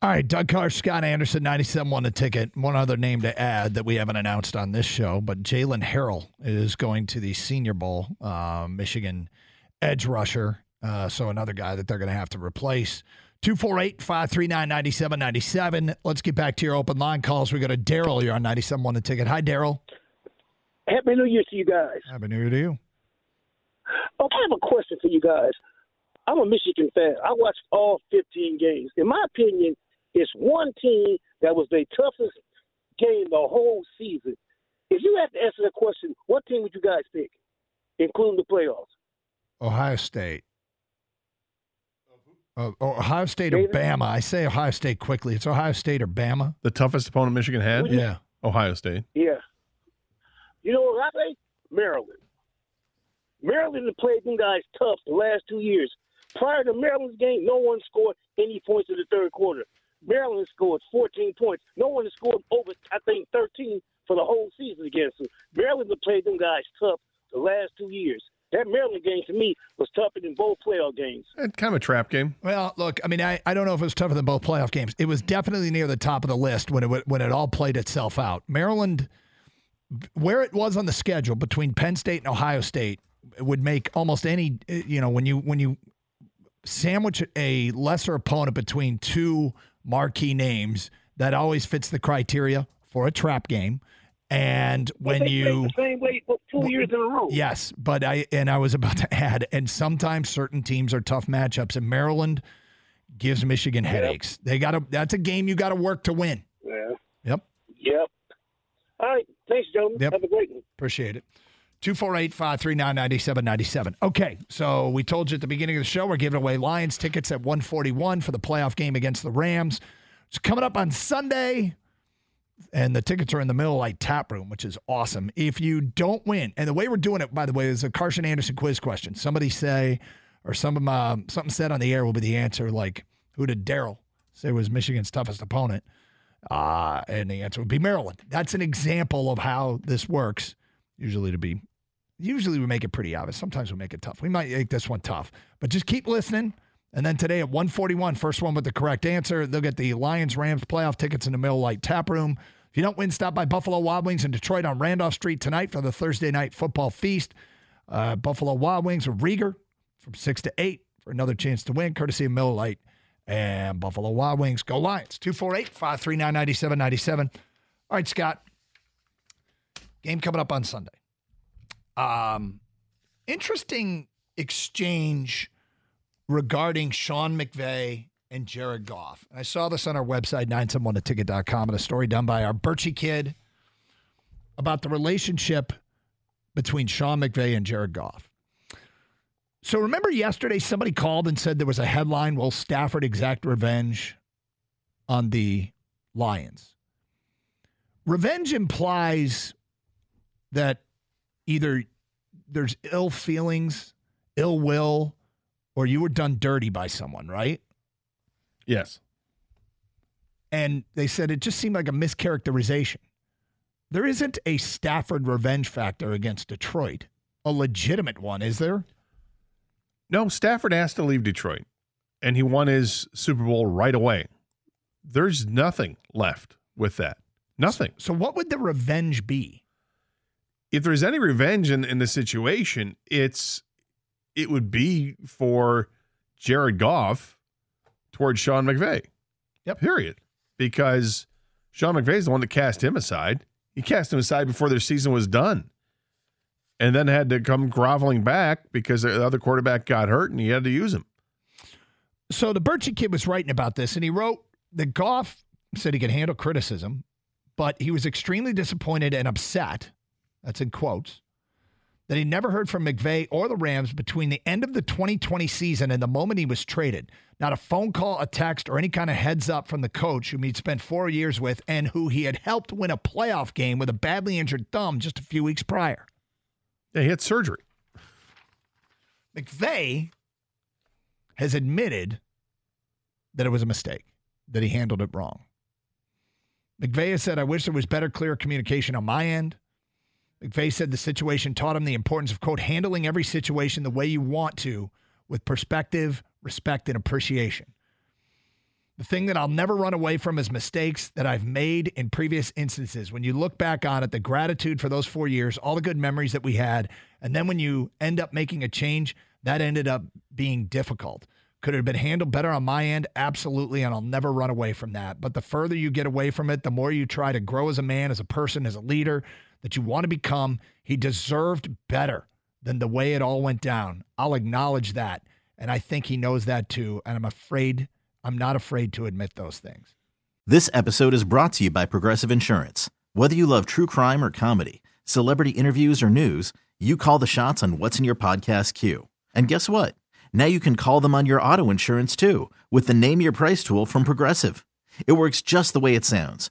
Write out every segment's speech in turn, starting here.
All right, Doug Karsch, Scott Anderson, 97 won the ticket. One other name to add that we haven't announced on this show, but Jaylen Harrell is going to the Senior Bowl, uh, Michigan edge rusher. Uh, so another guy that they're going to have to replace. 248 539 9797. Let's get back to your open line calls. We go to Daryl. You're on 97 won the ticket. Hi, Daryl. Happy New Year to you guys. Happy New Year to you. Oh, I have a question for you guys. I'm a Michigan fan. I watched all 15 games. In my opinion, it's one team that was the toughest game the whole season. If you had to answer the question, what team would you guys pick, including the playoffs? Ohio State. Uh, Ohio State or Bama. I say Ohio State quickly. It's Ohio State or Bama. The toughest opponent Michigan had? You- Yeah. Ohio State. Yeah. You know what I think? Maryland. Maryland has played them guys tough the last two years. Prior to Maryland's game, no one scored any points in the third quarter. Maryland scored 14 points. No one has scored over, I think, 13 for the whole season against them. Maryland has played them guys tough the last two years. That Maryland game to me was tougher than both playoff games. Eh, Kind of a trap game. Well, look, I mean, I, I don't know if it was tougher than both playoff games. It was definitely near the top of the list when it when it all played itself out. Maryland, where it was on the schedule between Penn State and Ohio State, would make almost any eh, you know when you when you sandwich a lesser opponent between two marquee names that always fits the criteria for a trap game. And when played you the same way two years in a row. Yes, but I and I was about to add, and sometimes certain teams are tough matchups, and Maryland gives Michigan headaches. They got to. That's a game you got to work to win. Yeah. Yep, Yep. All right. Thanks, gentlemen. Yep. Have a great one. appreciate it. 248 539 9797. Okay, so we told you at the beginning of the show we're giving away Lions tickets at 141 for the playoff game against the Rams. It's coming up on Sunday, and the tickets are in the Miller Lite Tap Room, which is awesome. If you don't win, and the way we're doing it, by the way, is a Carson Anderson quiz question. Somebody say, or some um, something said on the air will be the answer, like, who did Daryl say was Michigan's toughest opponent? Uh, and the answer would be Maryland. That's an example of how this works. Usually to be, usually we make it pretty obvious. Sometimes we make it tough. We might make this one tough, but just keep listening. And then today at 141, first one with the correct answer, they'll get the Lions Rams playoff tickets in the Miller Lite Tap Room. If you don't win, stop by Buffalo Wild Wings in Detroit on Randolph Street tonight for the Thursday night football feast. Uh, Buffalo Wild Wings with Rieger from 6 to 8 for another chance to win, courtesy of Miller Lite and Buffalo Wild Wings. Go Lions. 248 539 9797. All right, Scott. Game coming up on Sunday. Um, interesting exchange regarding Sean McVay and Jared Goff. I saw this on our website, 971theticket.com, and a story done by our Birchie kid about the relationship between Sean McVay and Jared Goff. So remember yesterday somebody called and said there was a headline, Will Stafford exact revenge on the Lions? Revenge implies that either there's ill feelings, ill will, or you were done dirty by someone, right? Yes. And they said it just seemed like a mischaracterization. There isn't a Stafford revenge factor against Detroit, a legitimate one, is there? No, Stafford asked to leave Detroit, and he won his Super Bowl right away. There's nothing left with that. Nothing. So, what would the revenge be? If there's any revenge in, in the situation, it's it would be for Jared Goff towards Sean McVay. Yep. Period. Because Sean McVay is the one that cast him aside. He cast him aside before their season was done. And then had to come groveling back because the other quarterback got hurt and he had to use him. So, the Birchie kid was writing about this, and he wrote the Goff said he could handle criticism, but he was extremely disappointed and upset. That's in quotes. That he never heard from McVay or the Rams between the end of the 2020 season and the moment he was traded. Not a phone call, a text, or any kind of heads up from the coach whom he'd spent four years with and who he had helped win a playoff game with a badly injured thumb just a few weeks prior. Yeah, he had surgery. McVay has admitted that it was a mistake, that he handled it wrong. McVay has said, I wish there was better, clear communication on my end. McVay said the situation taught him the importance of, quote, handling every situation the way you want to with perspective, respect, and appreciation. The thing that I'll never run away from is mistakes that I've made in previous instances. When you look back on it, the gratitude for those four years, all the good memories that we had, and then when you end up making a change, that ended up being difficult. Could it have been handled better on my end? Absolutely. And I'll never run away from that. But the further you get away from it, the more you try to grow as a man, as a person, as a leader that you want to become. He deserved better than the way it all went down. I'll acknowledge that. And I think he knows that too. And I'm afraid, I'm not afraid to admit those things. This episode is brought to you by Progressive Insurance. Whether you love true crime or comedy, celebrity interviews or news, you call the shots on what's in your podcast queue. And guess what? Now you can call them on your auto insurance too with the Name Your Price tool from Progressive. It works just the way it sounds.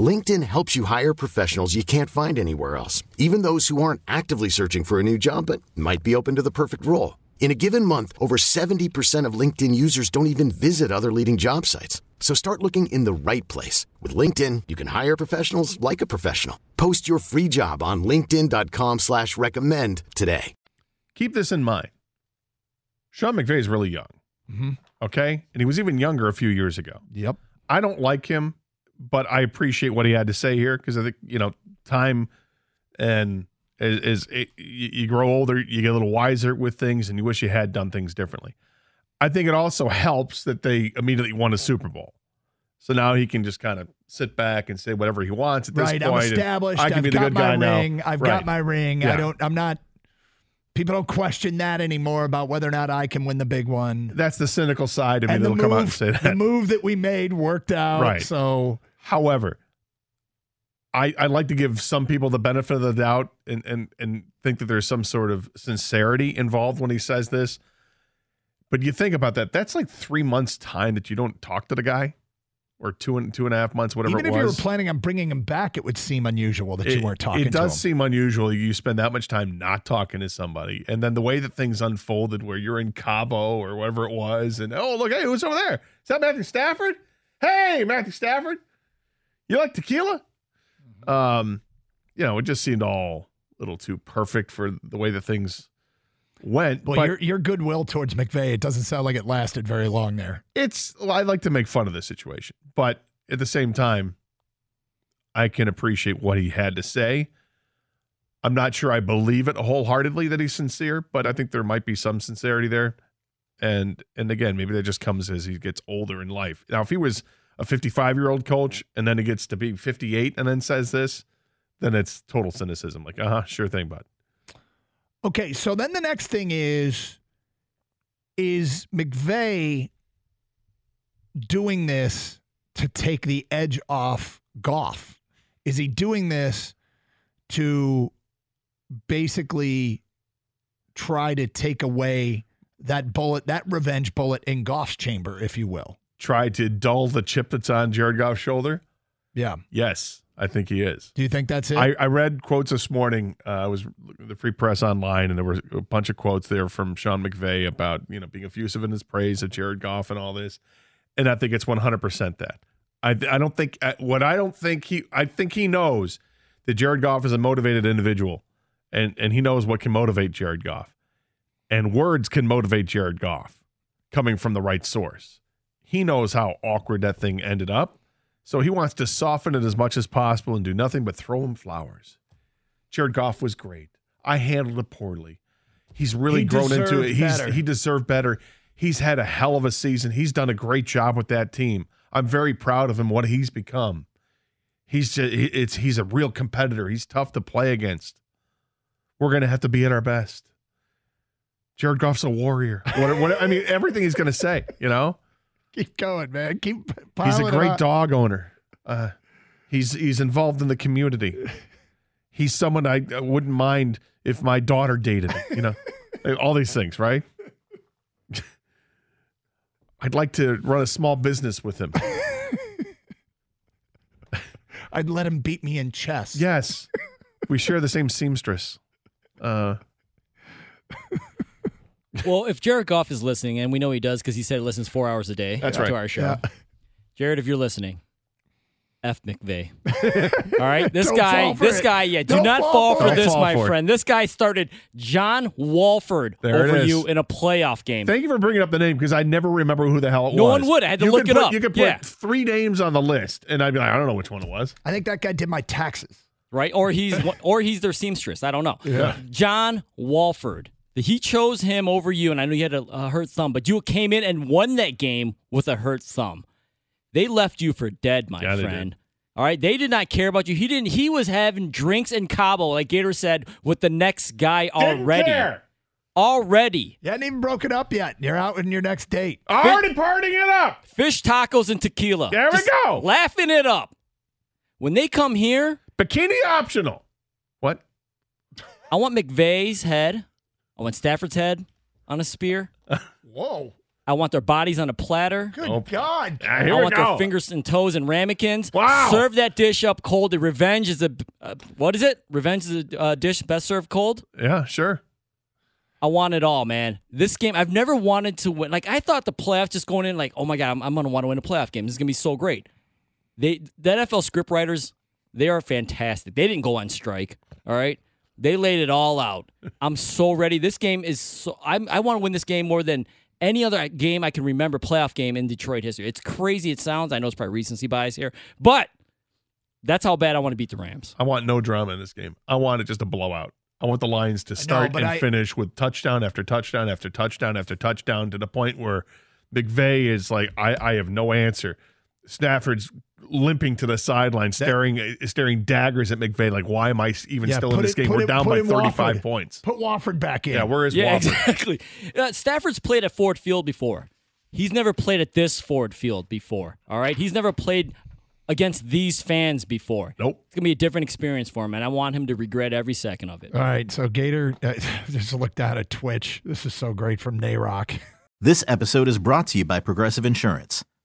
LinkedIn helps you hire professionals you can't find anywhere else, even those who aren't actively searching for a new job but might be open to the perfect role. In a given month, over 70% of LinkedIn users don't even visit other leading job sites. So start looking in the right place. With LinkedIn, you can hire professionals like a professional. Post your free job on linkedin.com slash recommend today. Keep this in mind. Sean McVay is really young. Mm-hmm. Okay? And he was even younger a few years ago. Yep. I don't like him, but I appreciate what he had to say here because I think, you know, time and is, is you grow older, you get a little wiser with things, and you wish you had done things differently. I think it also helps that they immediately won a Super Bowl. So now he can just kind of sit back and say whatever he wants at this right, point. I'm established. I can I've be the got good my guy ring. now. I've Right. got my ring. Yeah. I don't. I'm not. People don't question that anymore about whether or not I can win the big one. That's the cynical side of me that'll move, come out and say the move that we made worked out. Right. So However, I, I like to give some people the benefit of the doubt and, and and think that there's some sort of sincerity involved when he says this. But you think about that, that's like three months' time that you don't talk to the guy, or two and two and a half months, whatever even it if you were planning on bringing him back, it would seem unusual that you weren't talking. To him. It does seem unusual you spend that much time not talking to somebody, and then the way that things unfolded, where you're in Cabo or whatever it was, and oh look, hey, who's over there? Is that Matthew Stafford? Hey, Matthew Stafford, you like tequila? Mm-hmm. Um, you know, it just seemed all a little too perfect for the way that things went. Well, but your your goodwill towards McVay, it doesn't sound like it lasted very long there. it's I like to make fun of the situation, but at the same time, I can appreciate what he had to say. I'm not sure I believe it wholeheartedly that he's sincere, but I think there might be some sincerity there. And and again, maybe that just comes as he gets older in life. Now, if he was a 55 year old coach and then he gets to be 58 and then says this, then it's total cynicism. Like, uh huh, sure thing, bud. Okay, so then the next thing is is McVay doing this to take the edge off Goff? Is he doing this to basically try to take away that bullet, that revenge bullet in Goff's chamber, if you will? Try to dull the chip that's on Jared Goff's shoulder? Yeah. Yes, I think he is. Do you think that's it? I, I read quotes this morning. Uh, I was the Free Press online, and there were a bunch of quotes there from Sean McVay about you know being effusive in his praise of Jared Goff and all this, and I think it's one hundred percent that. I I don't think uh, what I don't think he I think he knows that Jared Goff is a motivated individual, and and he knows what can motivate Jared Goff, and words can motivate Jared Goff, coming from the right source. He knows how awkward that thing ended up. So he wants to soften it as much as possible and do nothing but throw him flowers. Jared Goff was great. I handled it poorly. He's really He grown into it. He's better. he deserved better. He's had a hell of a season. He's done a great job with that team. I'm very proud of him what he's become. He's just, it's he's a real competitor. He's tough to play against. We're going to have to be at our best. Jared Goff's a warrior. What, what I mean, everything he's going to say, you know? Keep going, man. Keep He's a great dog owner. Uh, he's he's involved in the community. He's someone I uh, wouldn't mind if my daughter dated. You know, all these things, right? I'd like to run a small business with him. I'd let him beat me in chess. Yes, we share the same seamstress. Uh, Well, if Jared Goff is listening, and we know he does because he said he listens four hours a day That's to right. our show. Yeah. Jared, if you're listening, F McVay. All right, this Don't guy, fall for this it. guy, yeah, do Don't not fall fall for for it. this, Don't fall my for it. friend. This guy started John Wolford There it over is. you in a playoff game. thank you for bringing up the name because I never remember who the hell it was. No was. one would. I had to You look could it put- up. You could put Yeah. three names on the list, and I'd be like, I don't know which one it was. I think that guy did my taxes. right? Or he's or he's their seamstress. I don't know. Yeah. John Wolford. He chose him over you, and I know you had a, a hurt thumb, but you came in and won that game with a hurt thumb. They left you for dead, my Yeah, friend. All right, they did not care about you. He didn't. He was having drinks in Cabo, like Gator said, with the next guy already. Already, You hadn't even broken up yet. You're out in your next date. Already partying it up. fish tacos and tequila. There we Just go. laughing it up. When they come here, Bikini optional. What? I want McVay's head. I want Stafford's head on a spear. Whoa. I want their bodies on a platter. Good Oh. God. Ah, here I we want go. their fingers and toes and ramekins. Wow. Serve that dish up cold. The revenge is a uh, what is it? Revenge is a uh, dish best served cold. Yeah, sure. I want it all, man. This game, I've never wanted to win. Like I thought the playoffs, just going in, like, oh my god, I'm, I'm gonna want to win a playoff game. This is gonna be so great. They, the NFL script writers, they are fantastic. They didn't go on strike. All right, they laid it all out. I'm so ready. This game is so. I'm, I want to win this game more than any other game I can remember playoff game in Detroit history. It's crazy. It sounds. I know it's probably recency bias here, but that's how bad I want to beat the Rams. I want no drama in this game. I want it just a blowout. I want the Lions to start but and I- finish with touchdown after touchdown after touchdown after touchdown to the point where McVay is like, I, I have no answer. Stafford's limping to the sideline, staring staring daggers at McVay, like, why am I even Yeah, still in this it- game? We're it- down by 35 points. Put Wolford back in. Yeah, where is Yeah, Wolford? exactly. Uh, Stafford's played at Ford Field before. He's never played at this Ford Field before. All right, he's never played against these fans before. Nope. It's gonna be a different experience for him, and I want him to regret every second of it. All right. So Gator uh, just looked down at Twitch. This is so great from Nayrock. This episode is brought to you by Progressive Insurance.